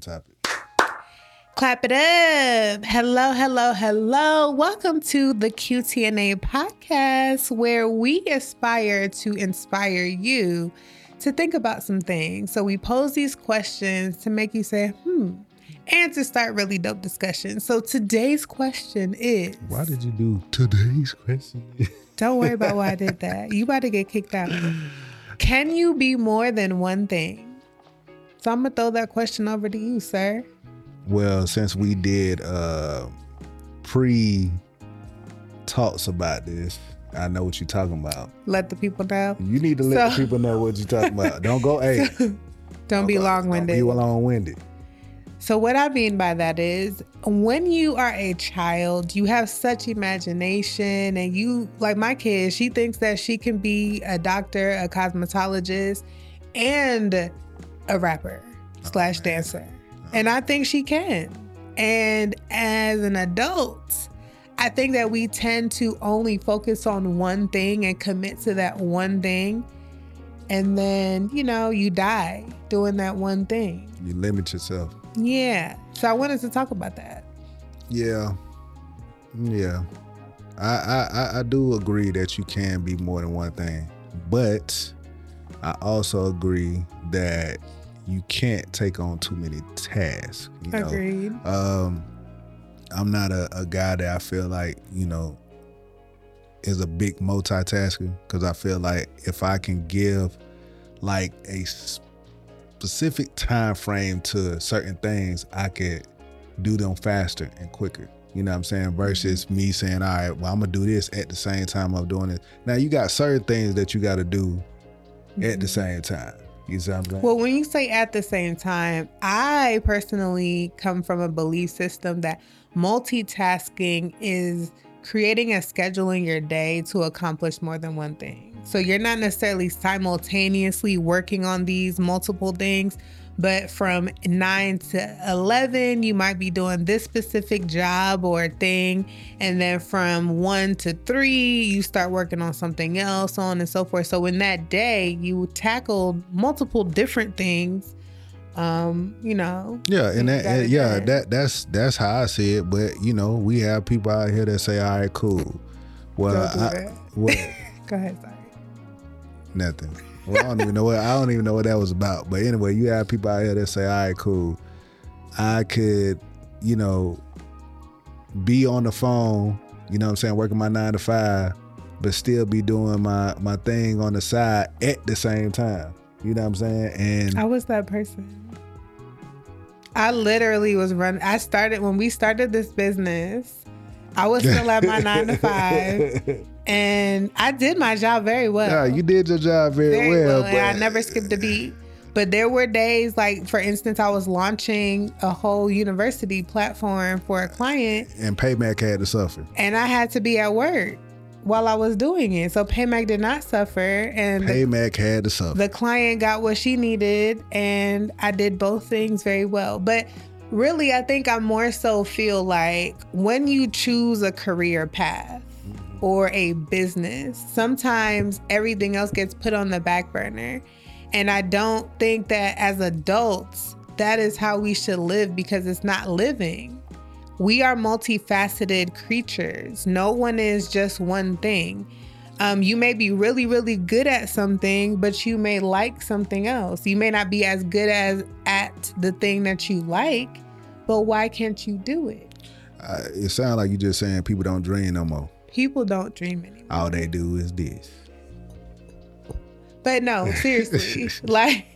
topic. Clap it up. Hello, hello, hello. Welcome to the QTNA podcast, where we aspire to inspire you to think about some things. So we pose these questions to make you say, hmm, and to start really dope discussions. So today's question is Why did you do today's question? Don't worry about why I did that. You about to get kicked out. Can you be more than one thing? So I'm gonna throw that question over to you, sir. Well, since we did uh pre talks about this, I know what you're talking about. Let the people know. You need to let So- the people know what you're talking about. Don't go, hey, Don't be long winded. Be long winded. So, what I mean by that is when you are a child, you have such imagination, and you, like my kid, she thinks that she can be a doctor, a cosmetologist, and a rapper slash dancer. And I think she can. And as an adult, I think that we tend to only focus on one thing and commit to that one thing. And then, you know, you die doing that one thing. You limit yourself. Yeah. So I wanted to talk about that. Yeah. Yeah. I, I I- do agree that you can be more than one thing. But I also agree that you can't take on too many tasks. You know? Agreed. Um I'm not a, a guy that I feel like, you know, is a big multitasker because I feel like if I can give like a specific time frame to certain things, I could do them faster and quicker. You know what I'm saying? Versus me saying, all right, well, I'm gonna do this at the same time I'm doing it. Now you got certain things that you gotta do at the same time. You? Well, when you say at the same time, I personally come from a belief system that multitasking is creating a schedule in your day to accomplish more than one thing. So you're not necessarily simultaneously working on these multiple things, but from 9 to 11, you might be doing this specific job or thing. And then from 1 to 3, you start working on something else, so on and so forth. So in that day, you tackled multiple different things. Um, you know, Yeah, and that, and yeah, that that's that's how I see it. But you know, we have people out here that say, "All right, cool." Well, I, that. well, go ahead, sorry. nothing. Well, I don't even know what I don't even know what that was about. But anyway, you have people out here that say, "All right, cool." I could, you know, be on the phone. You know, what I'm saying, working my nine to five, but still be doing my my thing on the side at the same time. You know what I'm saying? And I was that person. I literally was running. I started when we started this business. I was still at my nine to five, and I did my job very well. yeah, you did your job very, very well. well, and I never skipped a beat. But there were days, like for instance, I was launching a whole university platform for a client, and Paymac had to suffer. and I had to be at work while I was doing it. So Paymac did not suffer, and the Paymac had to suffer. the client got what she needed and I did both things very well. But really, I think I more so feel like when you choose a career path or a business, sometimes everything else gets put on the back burner. And I don't think that as adults, that is how we should live because it's not living. We are multifaceted creatures. No one is just one thing. Um, you may be really, really good at something, but you may like something else. You may not be as good as at the thing that you like, but why can't you do it? Uh, it sounds like you're just saying people don't dream no more. People don't dream anymore. All they do is this. But no, seriously, like,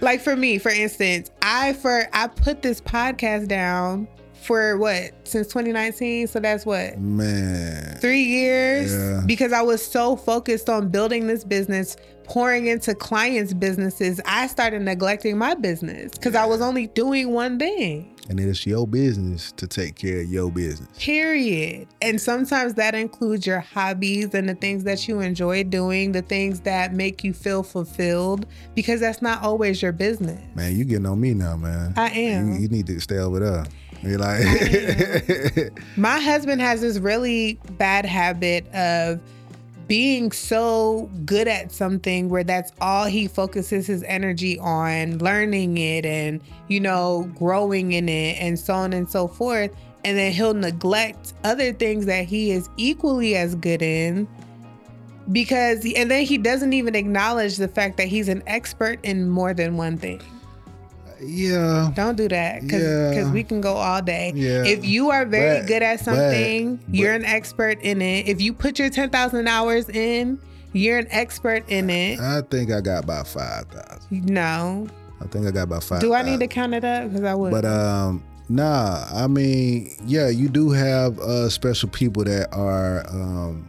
like for me, for instance, I for I put this podcast down for what since 2019. So that's what Man. three years Yeah. because I was so focused on building this business, pouring into clients' businesses. I started neglecting my business because I was only doing one thing. And it's your business to take care of your business. Period. And sometimes that includes your hobbies and the things that you enjoy doing, the things that make you feel fulfilled, because that's not always your business. Man, you getting on me now, man. I am. You, you need to stay over there. You're like, My husband has this really bad habit of being so good at something where that's all he focuses his energy on, learning it and, you know, growing in it and so on and so forth. And then he'll neglect other things that he is equally as good in because, and then he doesn't even acknowledge the fact that he's an expert in more than one thing. Yeah. Don't do that because Yeah. we can go all day. Yeah. If you are very But- good at but- something, you're but- an expert in it. If you put your 10,000 hours in, you're an expert in it. I think I got about five thousand. No. I think I got about five. Do I need to count it up? Because I would. But um, nah. I mean, yeah, you do have uh special people that are um.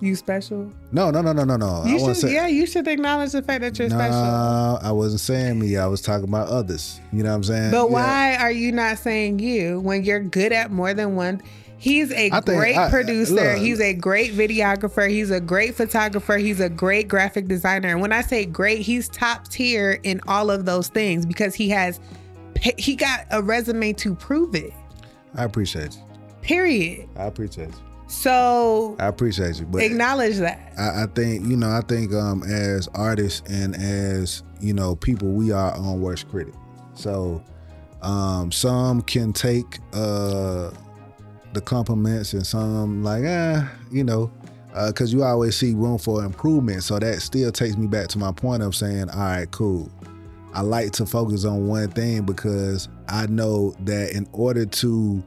You special? No, no, no, no, no, no. You I should, say. yeah, you should acknowledge the fact that you're no, special. I wasn't saying me. I was talking about others. You know what I'm saying? But Yeah. why are you not saying you when you're good at more than one? He's a I great I- producer. look. he's a great videographer. He's a great photographer. He's a great graphic designer. And when I say great, he's top tier in all of those things because he has he got a resume to prove it. I appreciate you. Period. I appreciate you. So I appreciate you. But acknowledge that. I, I think you know. I think um, as artists and as you know people, we are our own worst critic. So um, some can take uh, the compliments, and some like, eh, you know, because you always see room for improvement. So that still takes me back to my point of saying, all right, cool. I like to focus on one thing because I know that in order to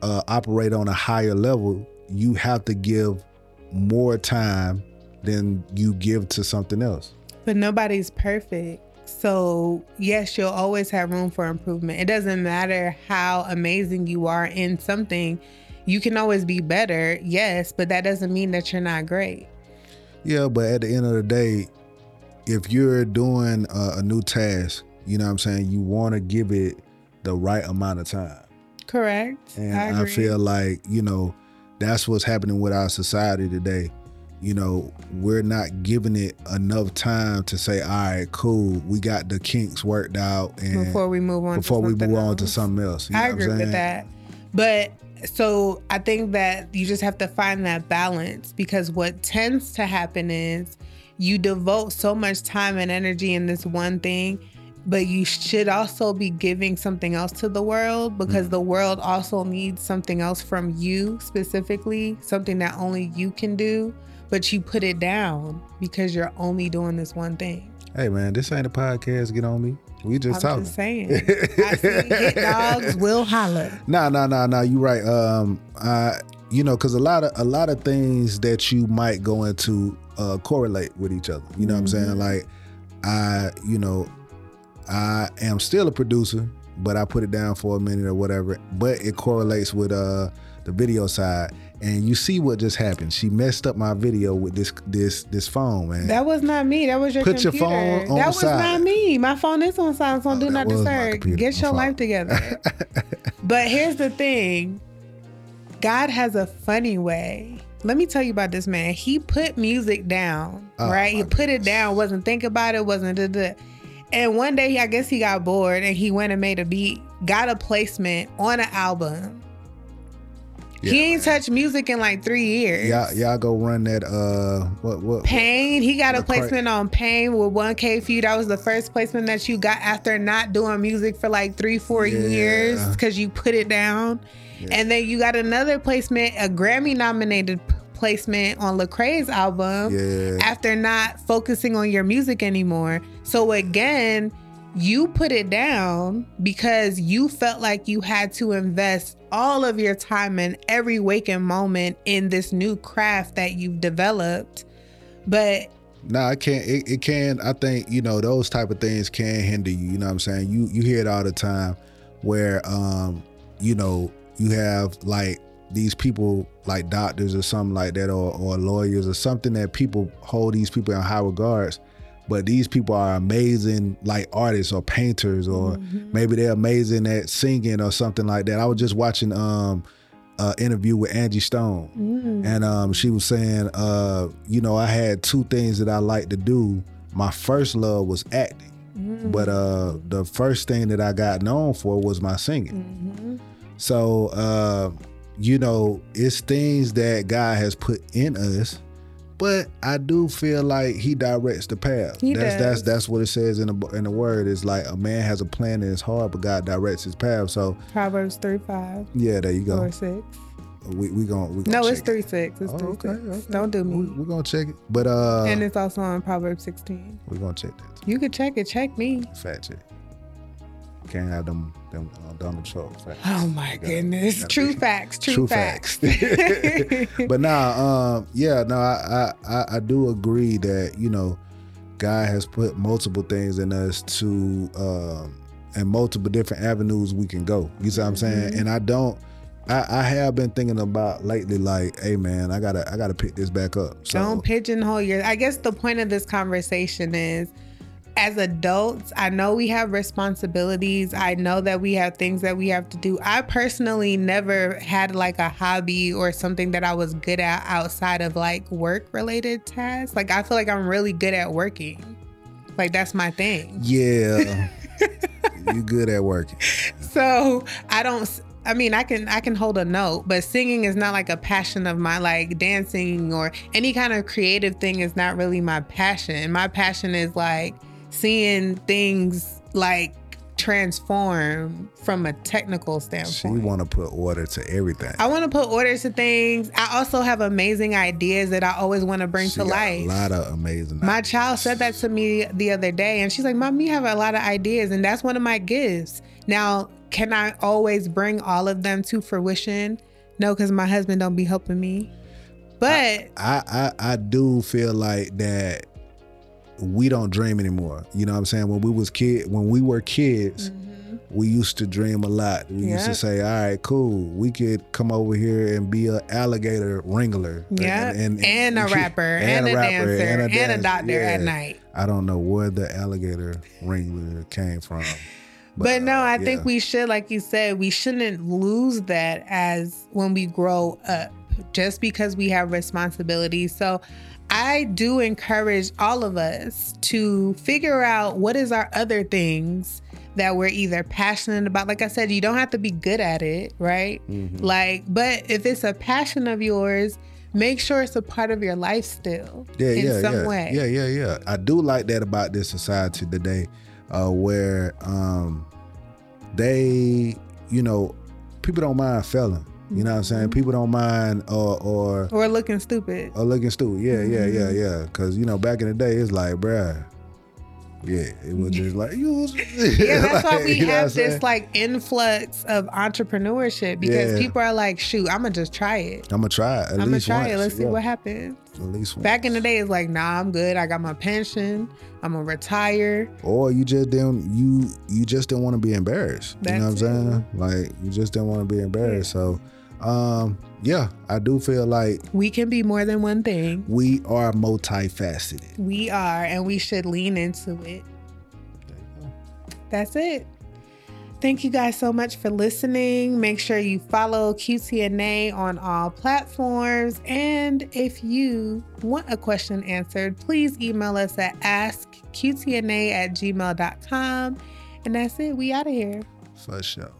uh, operate on a higher level, you have to give more time than you give to something else. But nobody's perfect. So, yes, you'll always have room for improvement. It doesn't matter how amazing you are in something. You can always be better, yes, but that doesn't mean that you're not great. Yeah, but at the end of the day, if you're doing a, a new task, you know what I'm saying, you want to give it the right amount of time. Correct. And I I, feel like, you know, that's what's happening with our society today. You know, we're not giving it enough time to say, all right, cool, we got the kinks worked out and before we move on before to we something move on to else. something else. You I know what I'm agree with that. But so I think that you just have to find that balance because what tends to happen is you devote so much time and energy in this one thing, but you should also be giving something else to the world because the world also needs something else from you specifically, something that only you can do, but you put it down because you're only doing this one thing. Hey man, this ain't a podcast. Get on me. We just I'm talking. just saying. I see hit dogs will holler. Nah, nah, nah, nah. You right. Um, I, you know, because a lot of a lot of things that you might go into uh, correlate with each other. You know what I'm saying? Mhm. Like, I, you know, I am still a producer, but I put it down for a minute or whatever. But it correlates with uh the video side. And you see what just happened. She messed up my video with this this this phone, man. That was not me. That was your Put your computer. phone on that was side. not me. My phone is on silence on Oh, do not disturb. Get your life together. but here's the thing. God has a funny way. Let me tell you about this man. He put music down, Oh, right? He put it down, wasn't thinking about it, wasn't da da. And one day, I guess he got bored and he went and made a beat, got a placement on an album. Yeah, he ain't man. touched music in like three years. Y'all, y'all go run that. Uh, what what? Pain. He got a placement on Pain with 1K Phew. That was the first placement that you got after not doing music for like three, four Yeah. years because you put it down. Yeah. And then you got another placement, a Grammy nominated placement on Lecrae's album Yeah. after not focusing on your music anymore. So again, you put it down because you felt like you had to invest all of your time and every waking moment in this new craft that you've developed. But No, I can't. It, it can. I think you know those type of things can hinder you. You know what I'm saying? You you hear it all the time, where um you know you have like these people like doctors or something like that, or or lawyers or something that people hold these people in high regards. But these people are amazing, like artists or painters, or maybe they're amazing at singing or something like that. I was just watching um uh interview with Angie Stone mm, and um, she was saying, uh, you know, I had two things that I like to do. My first love was acting, mm, but uh, the first thing that I got known for was my singing. mhm. So, uh, you know, it's things that God has put in us, but I do feel like he directs the path. He that's does. that's that's what it says in the in the word. It's like a man has a plan in his heart, but God directs his path. So Proverbs 3 5 yeah, there you go. or 6. We we gonna we gonna No, check it's 3 6. It's it. 3 Oh, 6. okay, okay. Don't do We, me. we're gonna check it, but uh, and it's also on Proverbs 16. we're gonna check that. Too. You could check it. Check me. Fact check. Can't have them them uh, Donald Trump facts. Oh my gotta- goodness. gotta True facts. True, True facts. facts. but now, um, yeah, no, I, I I do agree that you know, God has put multiple things in us to um, and multiple different avenues we can go. You see what I'm saying? Mhm. And I don't. I, I have been thinking about lately, like, hey man, I gotta I gotta pick this back up. So Don't pigeonhole your. I guess the point of this conversation is as adults, I know we have responsibilities. I know that we have things that we have to do. I personally never had like a hobby or something that I was good at outside of like work related tasks. Like, I feel like I'm really good at working. Like, that's my thing. yeah, You're good at working. So I don't. I mean, I can I can hold a note, but singing is not like a passion of mine. Like dancing or any kind of creative thing is not really my passion. My passion is like seeing things like transform from a technical She standpoint. want to put order to everything. I want to put order to things. I also have amazing ideas that I always want to bring She to life. A lot of amazing. My ideas. child said that to me the other day, and she's like, "Mom, you have a lot of ideas, and that's one of my gifts." Now, can I always bring all of them to fruition? No, because my husband don't be helping me. But I, I I do feel like that we don't dream anymore. You know what I'm saying? When we was kid when we were kids, we used to dream a lot. We used Mm-hmm. To say, "All right, cool. We could come over here and be an alligator wrangler." yeah, and, a rapper, and, a, dancer, and a, dancer. doctor at night. I don't know where the alligator wrangler came from. But, no, uh, I yeah. think we should, like you said, we shouldn't lose that as when we grow up, just because we have responsibilities. So I do encourage all of us to figure out what is our other things that we're either passionate about. Like I said, you don't have to be good at it, right? Mhm. Like, but if it's a passion of yours, make sure it's a part of your life still yeah, in yeah, some yeah. way. Yeah, yeah, yeah. I do like that about this society today, uh, where um, they, you know, people don't mind failing. You know what I'm saying? Mhm. People don't mind or or Or looking stupid. or looking stupid. Yeah, yeah, yeah, Mhm. yeah. Because you know, back in the day, it's like, bruh. Yeah, it was just like you. yeah, that's why we have this like influx of entrepreneurship because Yeah. people are like, shoot, I'm gonna just try it. I'm gonna try it. At I'm gonna least try once. it. Let's see what happens. At least once. Back in the day, it's like, nah, I'm good. I got my pension. I'm gonna retire. or you just didn't you you just didn't want to be embarrassed. you know what I'm That's saying? Like you just didn't want to be embarrassed. So um yeah, I do feel like We can be more than one thing. we are multifaceted. We are, and we should lean into it. That's it. Thank you guys so much for listening. Make sure you follow QTNA on all platforms. And if you want a question answered, please email us at askqtna at gmail.com. And that's it. We out of here. For sure.